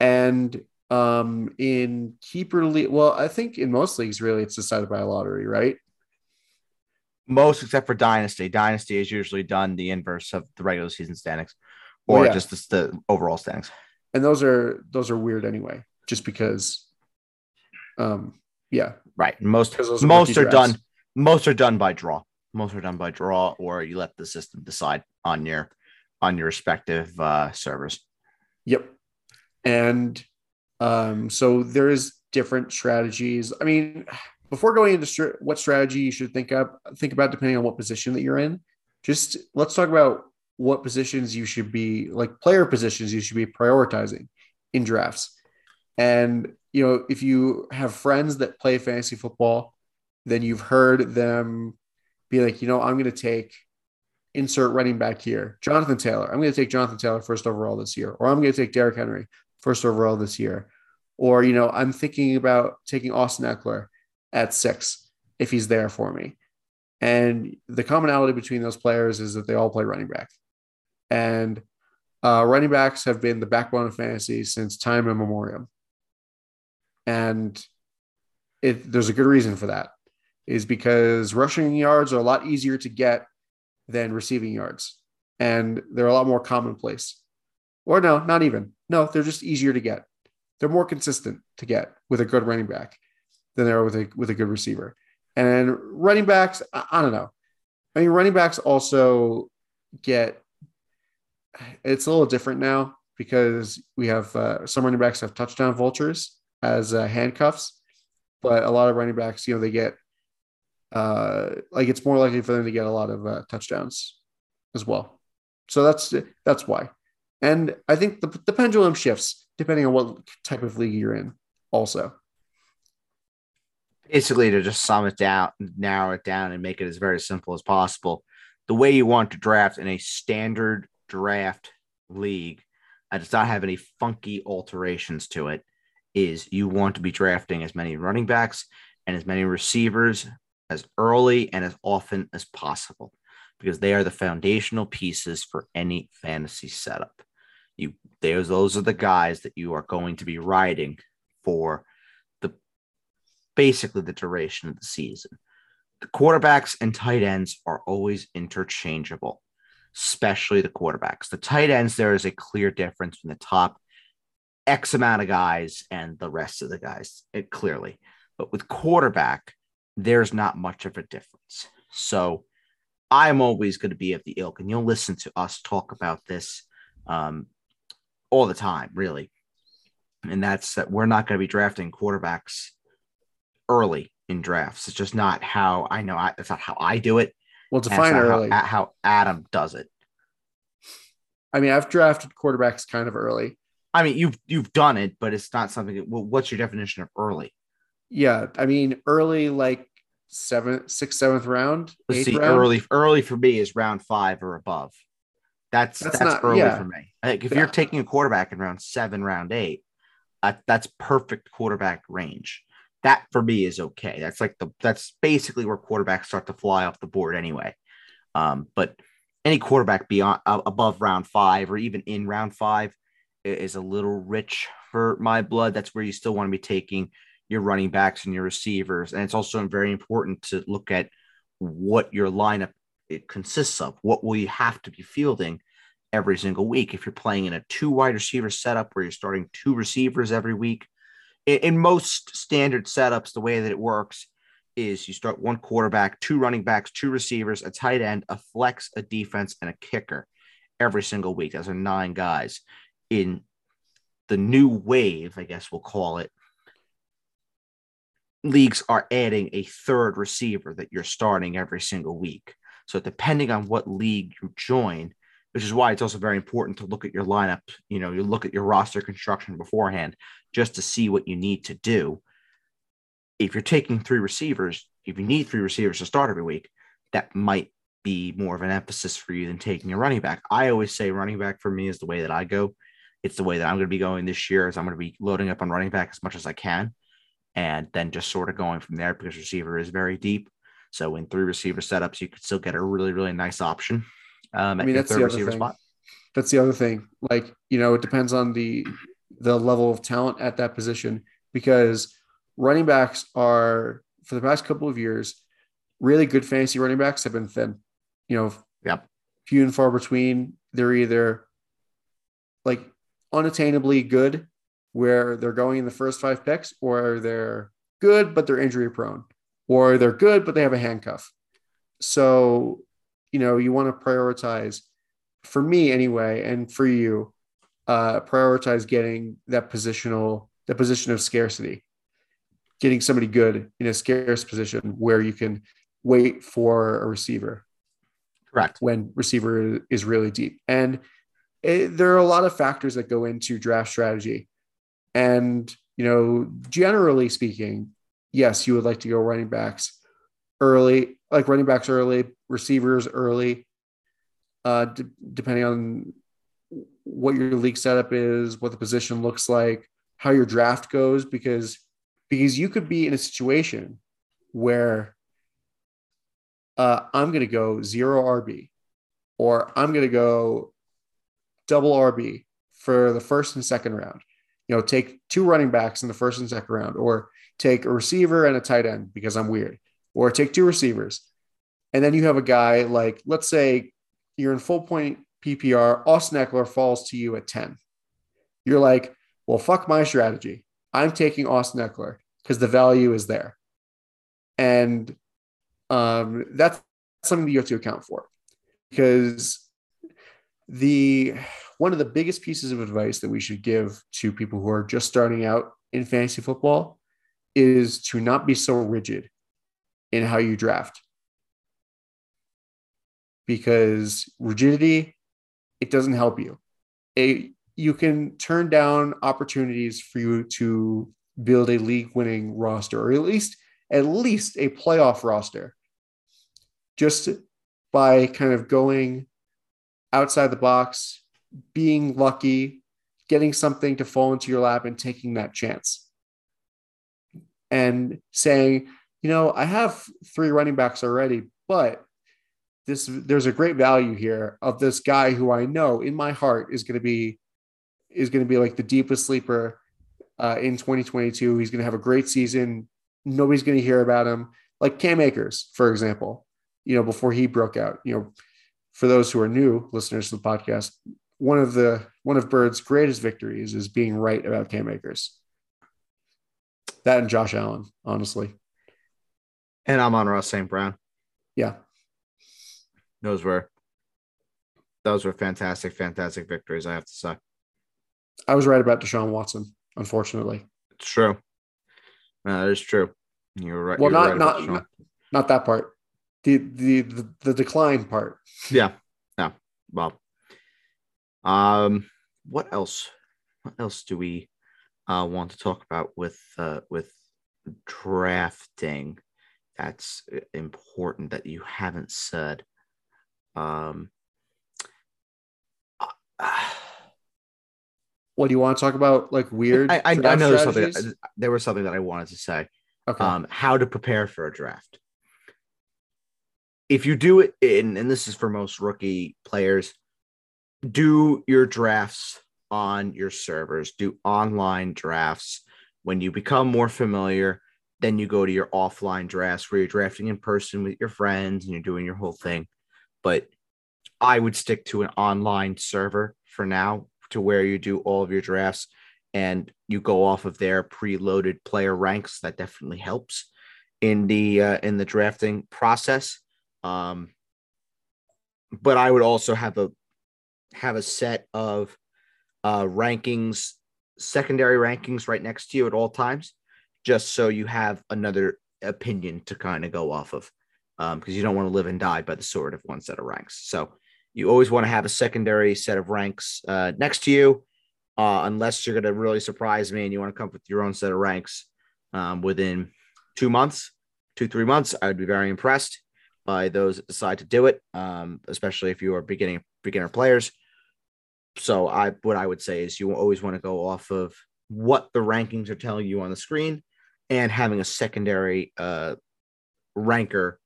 And um, in keeper league, well, I think in most leagues, really, it's decided by a lottery, right? Most except for dynasty. Dynasty is usually done the inverse of the regular season standings, or well, yeah. just the, the overall standings. And those are those are weird anyway, just because. Um. Yeah. Right. Most most are done. Most are done by draw. Most are done by draw, or you let the system decide on your on your respective uh, servers. Yep. And um, so there is different strategies. I mean, before going into str- what strategy you should think up think about depending on what position that you're in just let's talk about what positions you should be like player positions you should be prioritizing in drafts and you know if you have friends that play fantasy football then you've heard them be like you know i'm going to take insert running back here jonathan taylor i'm going to take jonathan taylor first overall this year or i'm going to take Derrick henry first overall this year or you know i'm thinking about taking austin Ekeler at six if he's there for me. And the commonality between those players is that they all play running back. And uh, running backs have been the backbone of fantasy since time immemorial. And it, there's a good reason for that, is because rushing yards are a lot easier to get than receiving yards. And they're a lot more commonplace. Or no, not even. No, they're just easier to get. They're more consistent to get with a good running back than they are with a with a good receiver. And running backs, I, I don't know. I mean, running backs also get it's a little different now because we have uh, some running backs have touchdown vultures as uh, handcuffs, but a lot of running backs, you know, they get uh, like it's more likely for them to get a lot of uh, touchdowns as well. So that's that's why. And I think the, the pendulum shifts depending on what type of league you're in, also basically to just sum it down, narrow it down, and make it as very simple as possible. The way you want to draft in a standard draft league that does not have any funky alterations to it is you want to be drafting as many running backs and as many receivers as early and as often as possible because they are the foundational pieces for any fantasy setup. You those those are the guys that you are going to be riding for the basically the duration of the season. The quarterbacks and tight ends are always interchangeable, especially the quarterbacks. The tight ends, there is a clear difference from the top X amount of guys and the rest of the guys, it, clearly. But with quarterback, there's not much of a difference. So I'm always going to be of the ilk, and you'll listen to us talk about this um, all the time, really. And that's that we're not going to be drafting quarterbacks early in drafts. It's just not how I know. I, that's not how I do it. Well, define early. How, how Adam does it. I mean, I've drafted quarterbacks kind of early. I mean, you've you've done it, but it's not something. That, well, what's your definition of early? Yeah, I mean, early like seventh, sixth, seventh round. Let's see, round? early early for me is round five or above. That's that's, that's not, early yeah. for me. I think if yeah. you're taking a quarterback in round seven, round eight, uh, that's perfect quarterback range that for me is okay. That's like the that's basically where quarterbacks start to fly off the board anyway. Um, but any quarterback beyond uh, above round five or even in round five is a little rich for my blood. That's where you still want to be taking your running backs and your receivers, and it's also very important to look at what your lineup it consists of. What will you have to be fielding every single week? If you're playing in a two wide receiver setup where you're starting two receivers every week, in, in most standard setups, the way that it works is you start one quarterback, two running backs, two receivers, a tight end, a flex, a defense, and a kicker every single week. Those are nine guys. In the new wave, I guess we'll call it, leagues are adding a third receiver that you're starting every single week. So depending on what league you join, which is why it's also very important to look at your lineup. You know, you look at your roster construction beforehand just to see what you need to do. If you're taking three receivers, if you need three receivers to start every week, that might be more of an emphasis for you than taking a running back. I always say running back for me is the way that I go. It's the way that I'm going to be going this year. Is I'm going to be loading up on running back as much as I can, and then just sort of going from there because receiver is very deep. So in three receiver setups, you could still get a really really nice option um, I mean, that's the other thing. Spot. That's the other thing. Like, you know, it depends on the the level of talent at that position because running backs are for the past couple of years, really good fantasy running backs have been thin. You know, yep. few and far between. They're either like unattainably good, where they're going in the first five picks, or they're good but they're injury prone, or they're good but they have a handcuff. So you know you want to prioritize for me anyway and for you uh prioritize getting that positional that position of scarcity getting somebody good in a scarce position where you can wait for a receiver. Correct. When receiver is really deep. And it, there are a lot of factors that go into draft strategy. And, you know, generally speaking, yes, you would like to go running backs early, like running backs early, receivers early, uh, d- depending on what your league setup is, what the position looks like, how your draft goes, because because you could be in a situation where uh, I'm going to go zero RB, or I'm going to go double RB for the first and second round. You know, take two running backs in the first and second round, or take a receiver and a tight end because I'm weird, or take two receivers. And then you have a guy like, let's say you're in full point PPR, Austin Ekeler falls to you at 10. You're like, well, fuck my strategy. I'm taking Austin Ekeler because the value is there. And um, that's something that you have to account for because the one of the biggest pieces of advice that we should give to people who are just starting out in fantasy football is to not be so rigid in how you draft. Because rigidity it doesn't help you. A, you can turn down opportunities for you to build a league winning roster or at least at least a playoff roster just by kind of going outside the box being lucky getting something to fall into your lap and taking that chance and saying you know i have three running backs already but this there's a great value here of this guy who i know in my heart is going to be is going to be like the deepest sleeper uh, in 2022. He's going to have a great season. Nobody's going to hear about him. Like Cam Akers, for example, you know, before he broke out, you know, for those who are new listeners to the podcast, one of the one of Bird's greatest victories is being right about Cam Akers. That and Josh Allen, honestly. And Amon-Ra St. Brown. Yeah. Those were those were fantastic, fantastic victories, I have to say. I was right about Deshaun Watson, unfortunately. It's true. that is true. You're right. Well, You're not right not, not not that part. The, the the the decline part. Yeah. Yeah. Well. Um. What else? What else do we uh, want to talk about with uh, with drafting? That's important that you haven't said. Um. Uh, [sighs] what do you want to talk about? Like weird? I, I, I know there's something. There was something that I wanted to say. Okay. Um, how to prepare for a draft. If you do it in, and this is for most rookie players, do your drafts on your servers. Do online drafts. When you become more familiar, then you go to your offline drafts where you're drafting in person with your friends and you're doing your whole thing. But I would stick to an online server for now to where you do all of your drafts and you go off of their preloaded player ranks. That definitely helps in the uh, in the drafting process. Um, but I would also have a have a set of uh, rankings, secondary rankings, right next to you at all times, just so you have another opinion to kind of go off of, because um, you don't want to live and die by the sword of one set of ranks. So you always want to have a secondary set of ranks uh, next to you, uh, unless you're going to really surprise me and you want to come up with your own set of ranks um, within two months, two, three months. I would be very impressed by those that decide to do it, um, especially if you are beginning beginner players. So I what I would say is you always want to go off of what the rankings are telling you on the screen and having a secondary uh, ranker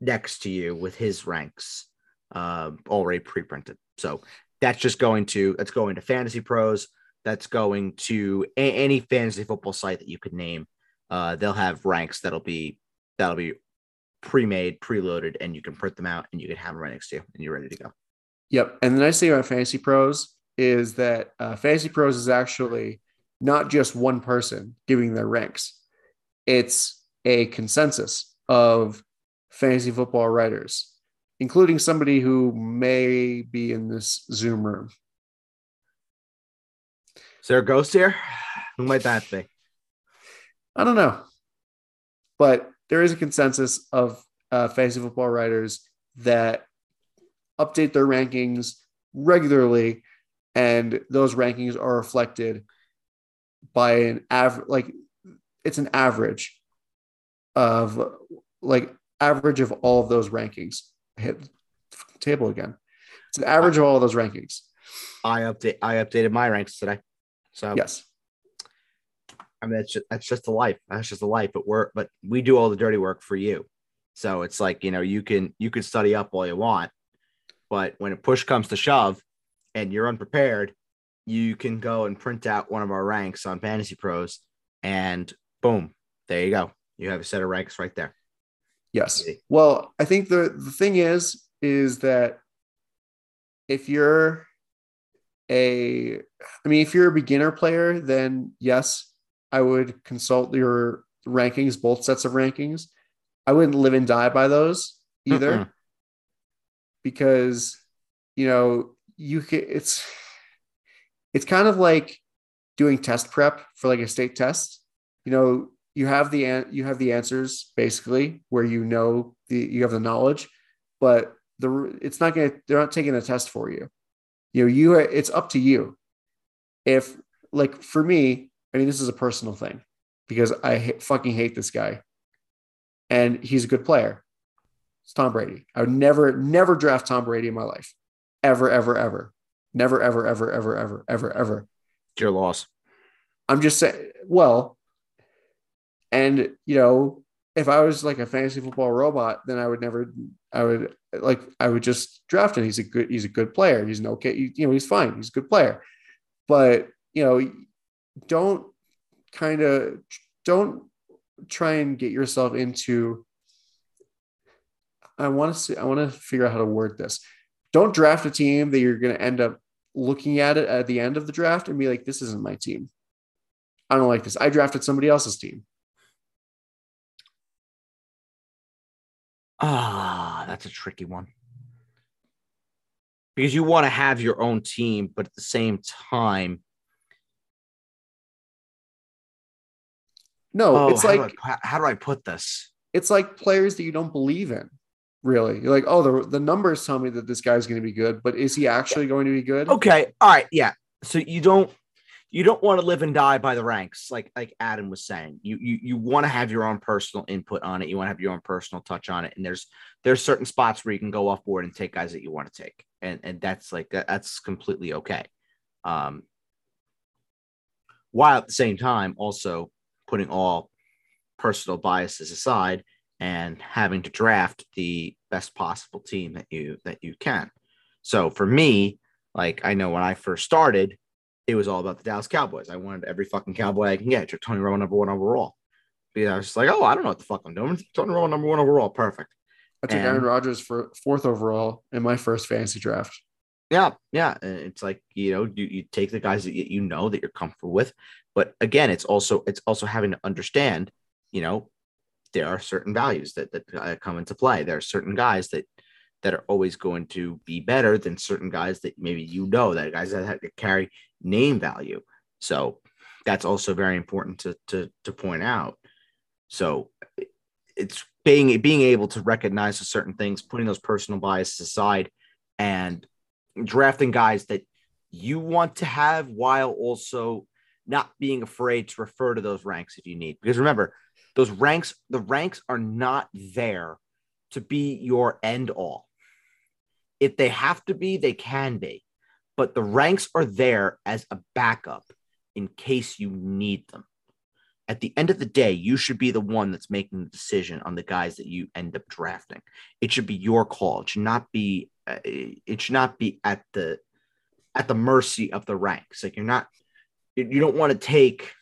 next to you with his ranks uh, already pre-printed. So that's just going to that's going to Fantasy Pros. That's going to a- any fantasy football site that you could name. Uh, they'll have ranks that'll be that'll be pre-made, pre-loaded, and you can print them out and you can have them right next to you, and you're ready to go. Yep. And the nice thing about Fantasy Pros is that uh, Fantasy Pros is actually not just one person giving their ranks; it's a consensus of fantasy football writers including somebody who may be in this Zoom room. Is there a ghost here? [sighs] Who might that be? I don't know. but there is a consensus of uh, fantasy football writers that update their rankings regularly, and those rankings are reflected by an average, like it's an average of like average of all of those rankings. Hit table again. It's an average of all of those rankings. I update. I updated my ranks today. So yes, I mean that's just, that's just the life. That's just the life. But we're but we do all the dirty work for you. So it's like you know you can you can study up all you want, but when a push comes to shove, and you're unprepared, you can go and print out one of our ranks on Fantasy Pros, and boom, there you go. You have a set of ranks right there. Yes. Well, I think the the thing is is that if you're a I mean if you're a beginner player then yes, I would consult your rankings, both sets of rankings. I wouldn't live and die by those either. Mm-mm. Because you know, you can it's it's kind of like doing test prep for like a state test. You know, you have the you have the answers basically where you know the you have the knowledge, but the it's not going to they're not taking a test for you. You know, you it's up to you. If like for me, I mean, this is a personal thing because I ha- fucking hate this guy, and he's a good player. It's Tom Brady. I would never, never draft Tom Brady in my life, ever, ever, ever, never, ever, ever, ever, ever, ever, ever. Your loss. I'm just saying. Well, and you know, if I was like a fantasy football robot, then I would never. I would like. I would just draft him. He's a good. He's a good player. He's an okay. You know, he's fine. He's a good player. But you know, don't kind of don't try and get yourself into. I want to see. I want to figure out how to word this. Don't draft a team that you're going to end up looking at it at the end of the draft and be like, "This isn't my team. I don't like this. I drafted somebody else's team." Ah, that's a tricky one. Because you want to have your own team, but at the same time, no, oh, it's how like do I, how do I put this? It's like players that you don't believe in. Really, you're like, oh, the the numbers tell me that this guy's going to be good, but is he actually going to be good? Okay, all right, yeah. So you don't you don't want to live and die by the ranks like like adam was saying you you, you want to have your own personal input on it you want to have your own personal touch on it and there's there's certain spots where you can go off board and take guys that you want to take and and that's like that's completely okay um while at the same time also putting all personal biases aside and having to draft the best possible team that you that you can so for me like i know when i first started it was all about the Dallas Cowboys. I wanted every fucking cowboy I can get. Took Tony Romo number one overall. Because I was just like, oh, I don't know what the fuck I'm doing. Tony Romo number one overall, perfect. I took and, Aaron Rodgers for fourth overall in my first fantasy draft. Yeah, yeah. It's like you know, you, you take the guys that you, know that you're comfortable with, but again, it's also it's also having to understand, you know, there are certain values that that uh, come into play. There are certain guys that that are always going to be better than certain guys that maybe you know that guys that have to carry name value. So that's also very important to to to point out. So it's being being able to recognize certain things, putting those personal biases aside, and drafting guys that you want to have while also not being afraid to refer to those ranks if you need. Because remember, those ranks, the ranks are not there to be your end all. If they have to be, they can be but the ranks are there as a backup in case you need them. At the end of the day, you should be the one that's making the decision on the guys that you end up drafting. It should be your call. It should not be. It should not be at the at the mercy of the ranks. Like you're not. You don't want to take.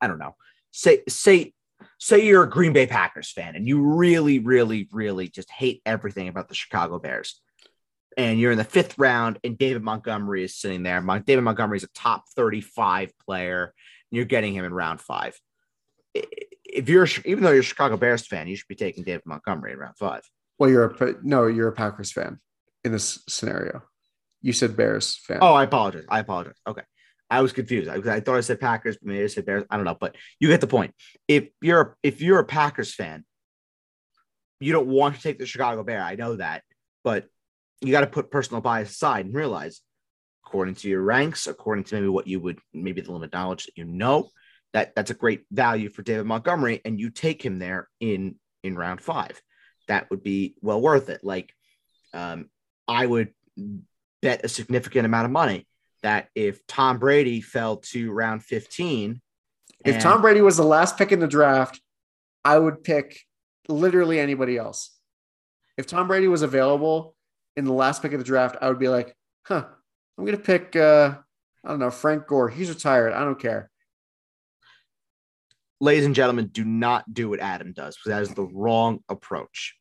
I don't know. Say say say you're a Green Bay Packers fan and you really, really, really just hate everything about the Chicago Bears and you're in the fifth round, and David Montgomery is sitting there. David Montgomery is a top 35 player, and you're getting him in round five. If you're, even though you're a Chicago Bears fan, you should be taking David Montgomery in round five. Well, you're a no, you're a Packers fan in this scenario. You said Bears fan. Oh, I apologize. I apologize. Okay. I was confused. I, I, thought I said Packers, but maybe I said Bears. I don't know, but you get the point. If you're if you're a Packers fan, you don't want to take the Chicago Bear. I know that, but you got to put personal bias aside and realize, according to your ranks, according to maybe what you would maybe the limit knowledge that you know, that that's a great value for David Montgomery, and you take him there in in round five. That would be well worth it. Like, um, I would bet a significant amount of money that if Tom Brady fell to round 15, if and, Tom Brady was the last pick in the draft, I would pick literally anybody else. If Tom Brady was available in the last pick of the draft, I would be like, huh, I'm going to pick, uh, I don't know, Frank Gore. He's retired. I don't care. Ladies and gentlemen, do not do what Adam does because that is the wrong approach.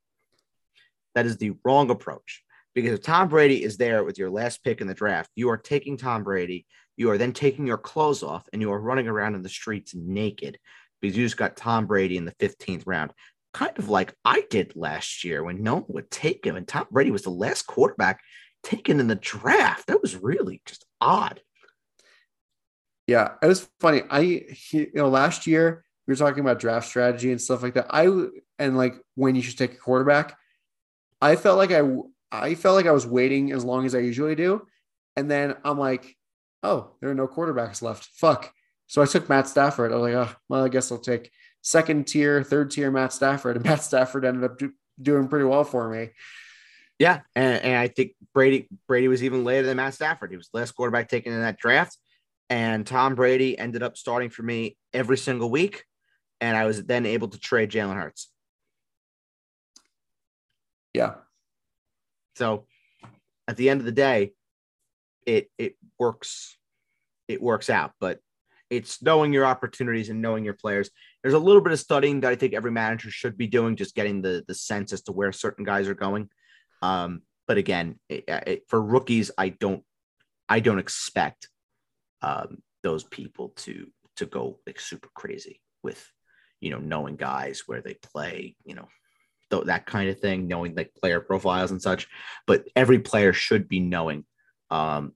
That is the wrong approach. Because if Tom Brady is there with your last pick in the draft, you are taking Tom Brady. You are then taking your clothes off and you are running around in the streets naked because you just got Tom Brady in the 15th round. Kind of like I did last year when no one would take him. And Tom Brady was the last quarterback taken in the draft. That was really just odd. Yeah, it was funny. I, you know, last year we were talking about draft strategy and stuff like that. I, and like when you should take a quarterback, I felt like I I felt like I was waiting as long as I usually do. And then I'm like, oh, there are no quarterbacks left. Fuck. So I took Matt Stafford. I was like, oh, well, I guess I'll take second tier, third tier Matt Stafford. And [laughs] Matt Stafford ended up do- doing pretty well for me. Yeah. And, and I think Brady Brady was even later than Matt Stafford. He was the last quarterback taken in that draft. And Tom Brady ended up starting for me every single week. And I was then able to trade Jalen Hurts. Yeah. So at the end of the day, it it works it works out, but it's knowing your opportunities and knowing your players. There's a little bit of studying that I think every manager should be doing, just getting the the sense as to where certain guys are going. Um, but again, it, it, for rookies, I don't I don't expect um, those people to to go like super crazy with you know knowing guys where they play you know th- that kind of thing, knowing like player profiles and such. But every player should be knowing um,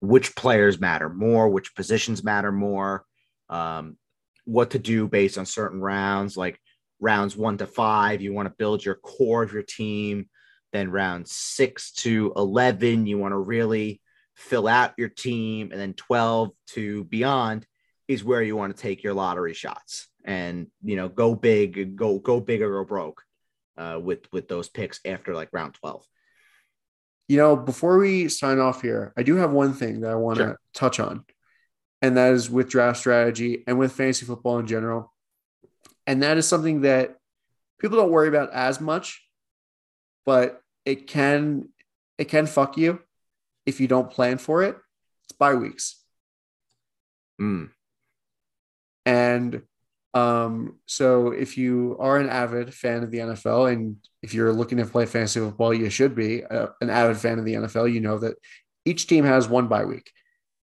which players matter more, which positions matter more, um, what to do based on certain rounds, like rounds one to five. You want to build your core of your team. Then round six to 11, you want to really fill out your team. And then 12 to beyond is where you want to take your lottery shots and you know go big go go big or go broke uh, with with those picks after like round 12 you know before we sign off here i do have one thing that i want to sure. touch on and that is with draft strategy and with fantasy football in general and that is something that people don't worry about as much but it can it can fuck you if you don't plan for it it's bye weeks mm. and um, so if you are an avid fan of the NFL and if you're looking to play fantasy football, you should be uh, an avid fan of the NFL. You know that each team has one bye week.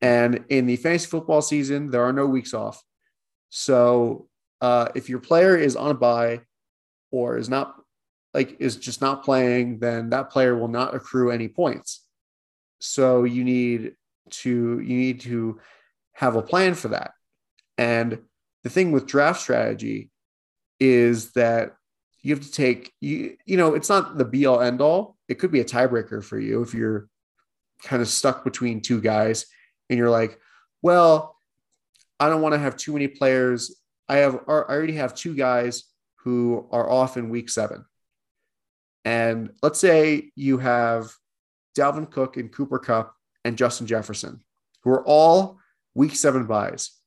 And in the fantasy football season, there are no weeks off. So uh, if your player is on a bye or is not like is just not playing, then that player will not accrue any points. So you need to you need to have a plan for that. And the thing with draft strategy is that you have to take you you know it's not the be all end all. It could be a tiebreaker for you if you're kind of stuck between two guys and you're like well i don't want to have too many players. I have i already have two guys who are off in week seven. And let's say you have dalvin cook and cooper Kupp and justin jefferson who are all week seven byes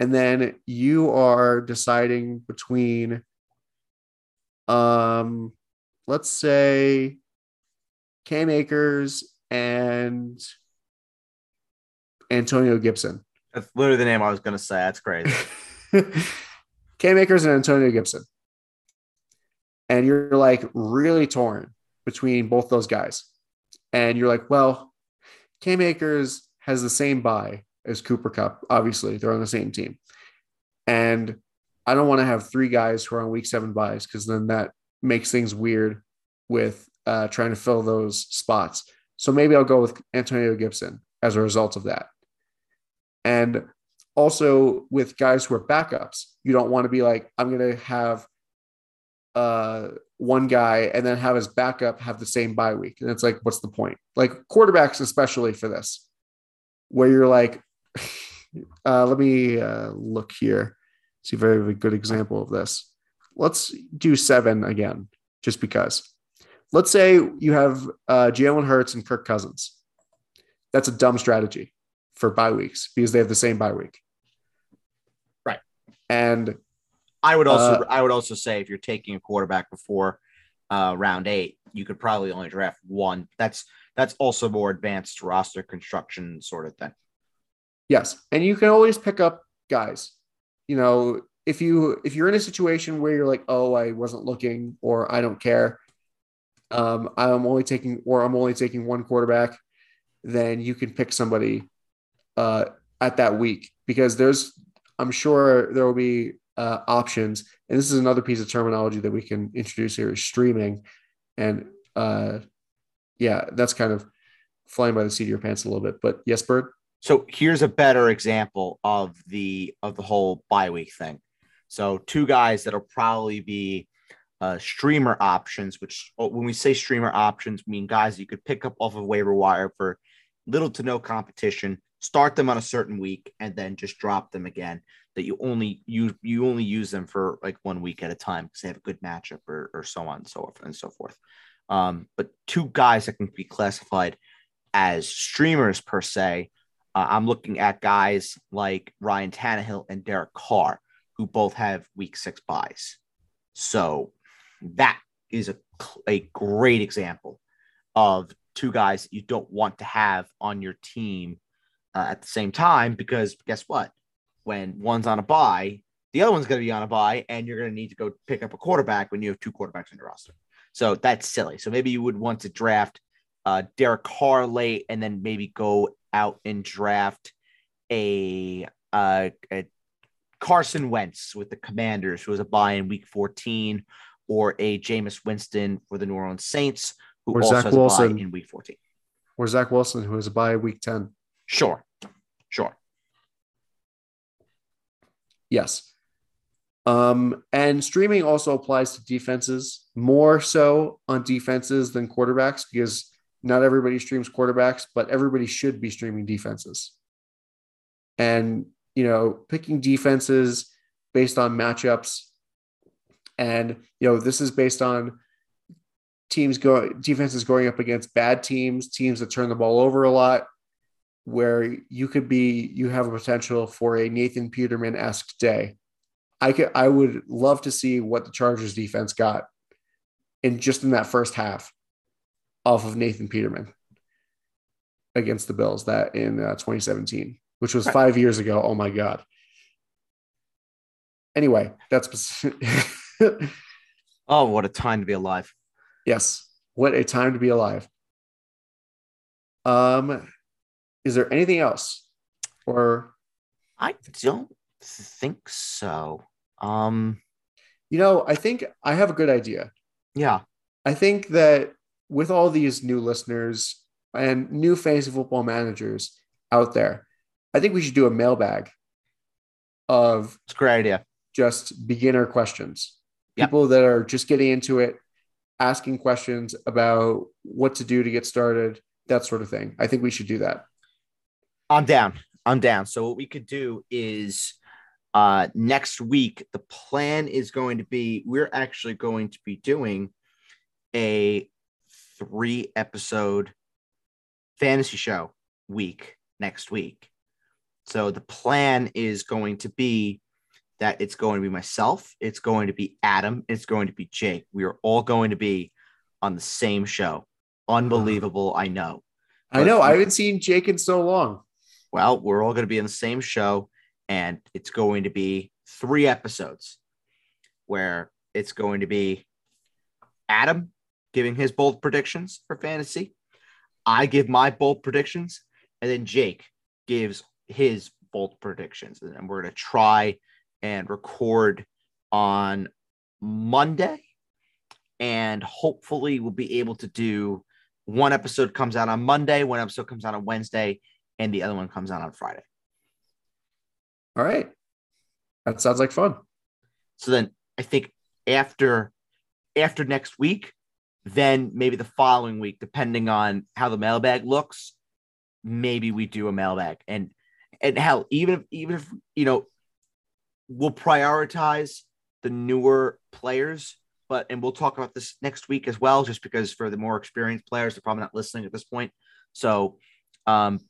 and then you are deciding between um let's say Cam Akers and Antonio Gibson. That's literally the name I was going to say. That's crazy. [laughs] Cam Akers and Antonio Gibson. And you're like really torn between both those guys. And you're like, well, Cam Akers has the same buy as Cooper Kupp. Obviously, they're on the same team. And I don't want to have three guys who are on week seven byes because then that makes things weird with uh, trying to fill those spots. So maybe I'll go with Antonio Gibson as a result of that. And also with guys who are backups, you don't want to be like, I'm going to have uh, one guy and then have his backup have the same bye week. And it's like, what's the point? Like quarterbacks, especially for this, where you're like, uh, let me uh, look here, see if I have a good example of this. Let's do seven again, just because. Let's say you have uh, Jalen Hurts and Kirk Cousins. That's a dumb strategy for bye weeks because they have the same bye week. Right. And I would also uh, I would also say if you're taking a quarterback before uh, round eight, you could probably only draft one. That's that's also more advanced roster construction sort of thing. Yes, and you can always pick up guys. You know, if you if you're in a situation where you're like, oh, I wasn't looking, or I don't care, um, I'm only taking, or I'm only taking one quarterback, then you can pick somebody uh, at that week because there's, I'm sure there will be uh, options. And this is another piece of terminology that we can introduce here is streaming. And uh, yeah, that's kind of flying by the seat of your pants a little bit. But yes, Bird. So here's a better example of the of the whole bye week thing. So two guys that'll probably be uh, streamer options, which oh, when we say streamer options, mean guys you could pick up off of waiver wire for little to no competition, start them on a certain week, and then just drop them again. That you only you you only use them for like one week at a time because they have a good matchup or, or so on and so forth and so forth. Um, but two guys that can be classified as streamers per se. Uh, I'm looking at guys like Ryan Tannehill and Derek Carr, who both have week six byes. So that is a, a great example of two guys you don't want to have on your team uh, at the same time because guess what? When one's on a bye, the other one's going to be on a bye, and you're going to need to go pick up a quarterback when you have two quarterbacks on your roster. So that's silly. So maybe you would want to draft uh, Derek Carr late and then maybe go out and draft a, uh, a Carson Wentz with the Commanders, who was a bye in week 14, or a Jameis Winston for the New Orleans Saints, who or also Zach has Wilson, a bye in week 14. Or Zach Wilson, who has a bye week 10. Sure. Sure. Yes. Um, and streaming also applies to defenses more so on defenses than quarterbacks because not everybody streams quarterbacks, but everybody should be streaming defenses. And, you know, picking defenses based on matchups and, you know, this is based on teams go defenses going up against bad teams, teams that turn the ball over a lot, where you could be you have a potential for a Nathan Peterman esque day. I could I would love to see what the Chargers defense got in just in that first half off of Nathan Peterman against the Bills that in uh, 2017, which was five years ago. Oh my god. Anyway, that's [laughs] oh, what a time to be alive. Yes. What a time to be alive. Um, is there anything else? Or I don't think so. Um, you know, I think I have a good idea. Yeah. I think that with all these new listeners and new fantasy football managers out there, I think we should do a mailbag of it's a great idea. Just beginner questions. Yep. People that are just getting into it, asking questions about what to do to get started, that sort of thing. I think we should do that. I'm down. I'm down. So what we could do is uh next week the plan is going to be we're actually going to be doing a three episode fantasy show week next week. So the plan is going to be that it's going to be myself, it's going to be Adam, it's going to be Jake. We are all going to be on the same show. Unbelievable, I know. I know. I haven't seen Jake in so long. Well, we're all going to be in the same show, and it's going to be three episodes where it's going to be Adam giving his bold predictions for fantasy. I give my bold predictions, and then Jake gives his bold predictions. And we're going to try and record on Monday. And hopefully, we'll be able to do one episode comes out on Monday, one episode comes out on Wednesday, and the other one comes out on Friday. All right. That sounds like fun. So then I think after after next week, then maybe the following week, depending on how the mailbag looks, maybe we do a mailbag. And and hell, even if even if you know, we'll prioritize the newer players, but and we'll talk about this next week as well, just because for the more experienced players, they're probably not listening at this point. So um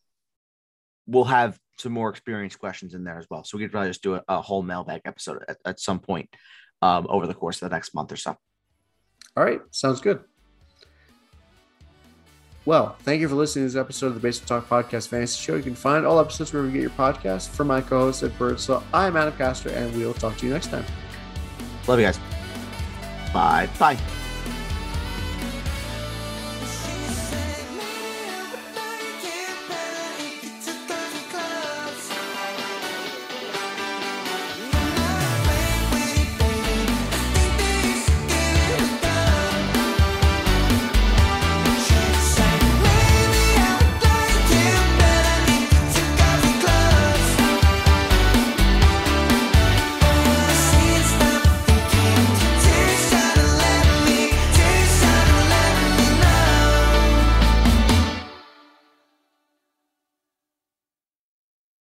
we'll have some more experienced questions in there as well. So we could probably just do a, a whole mailbag episode at, at some point um, over the course of the next month or so. All right, sounds good. Well, thank you for listening to this episode of the Baseball Talk Podcast Fantasy Show. You can find all episodes wherever you get your podcast. For my co-host at Birdsall, I'm Adam Castro, and we'll talk to you next time. Love you guys. Bye. Bye.